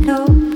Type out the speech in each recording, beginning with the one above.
know.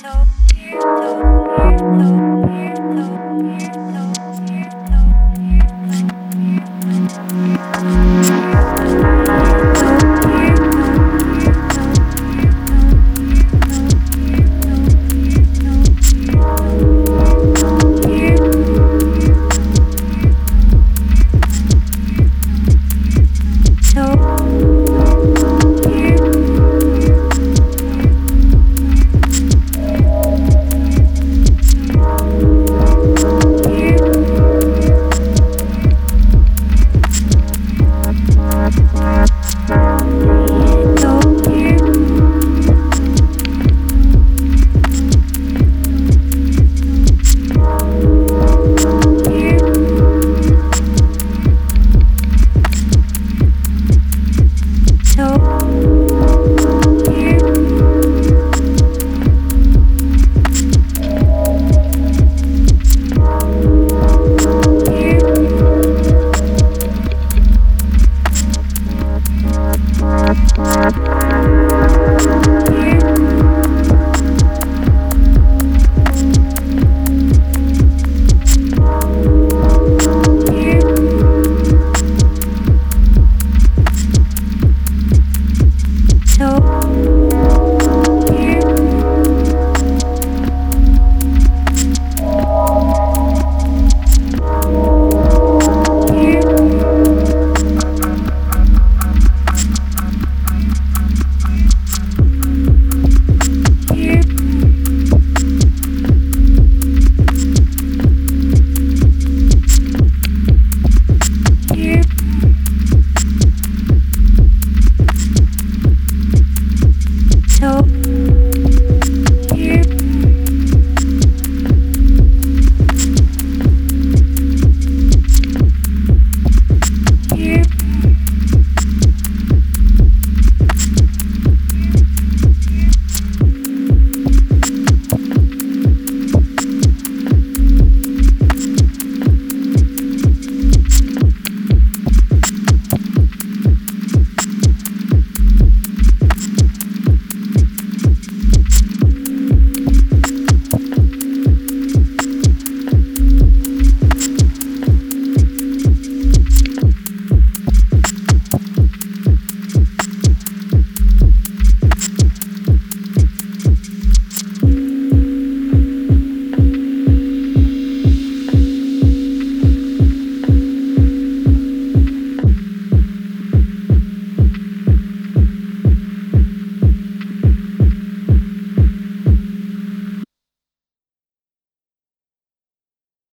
no, no, no, no.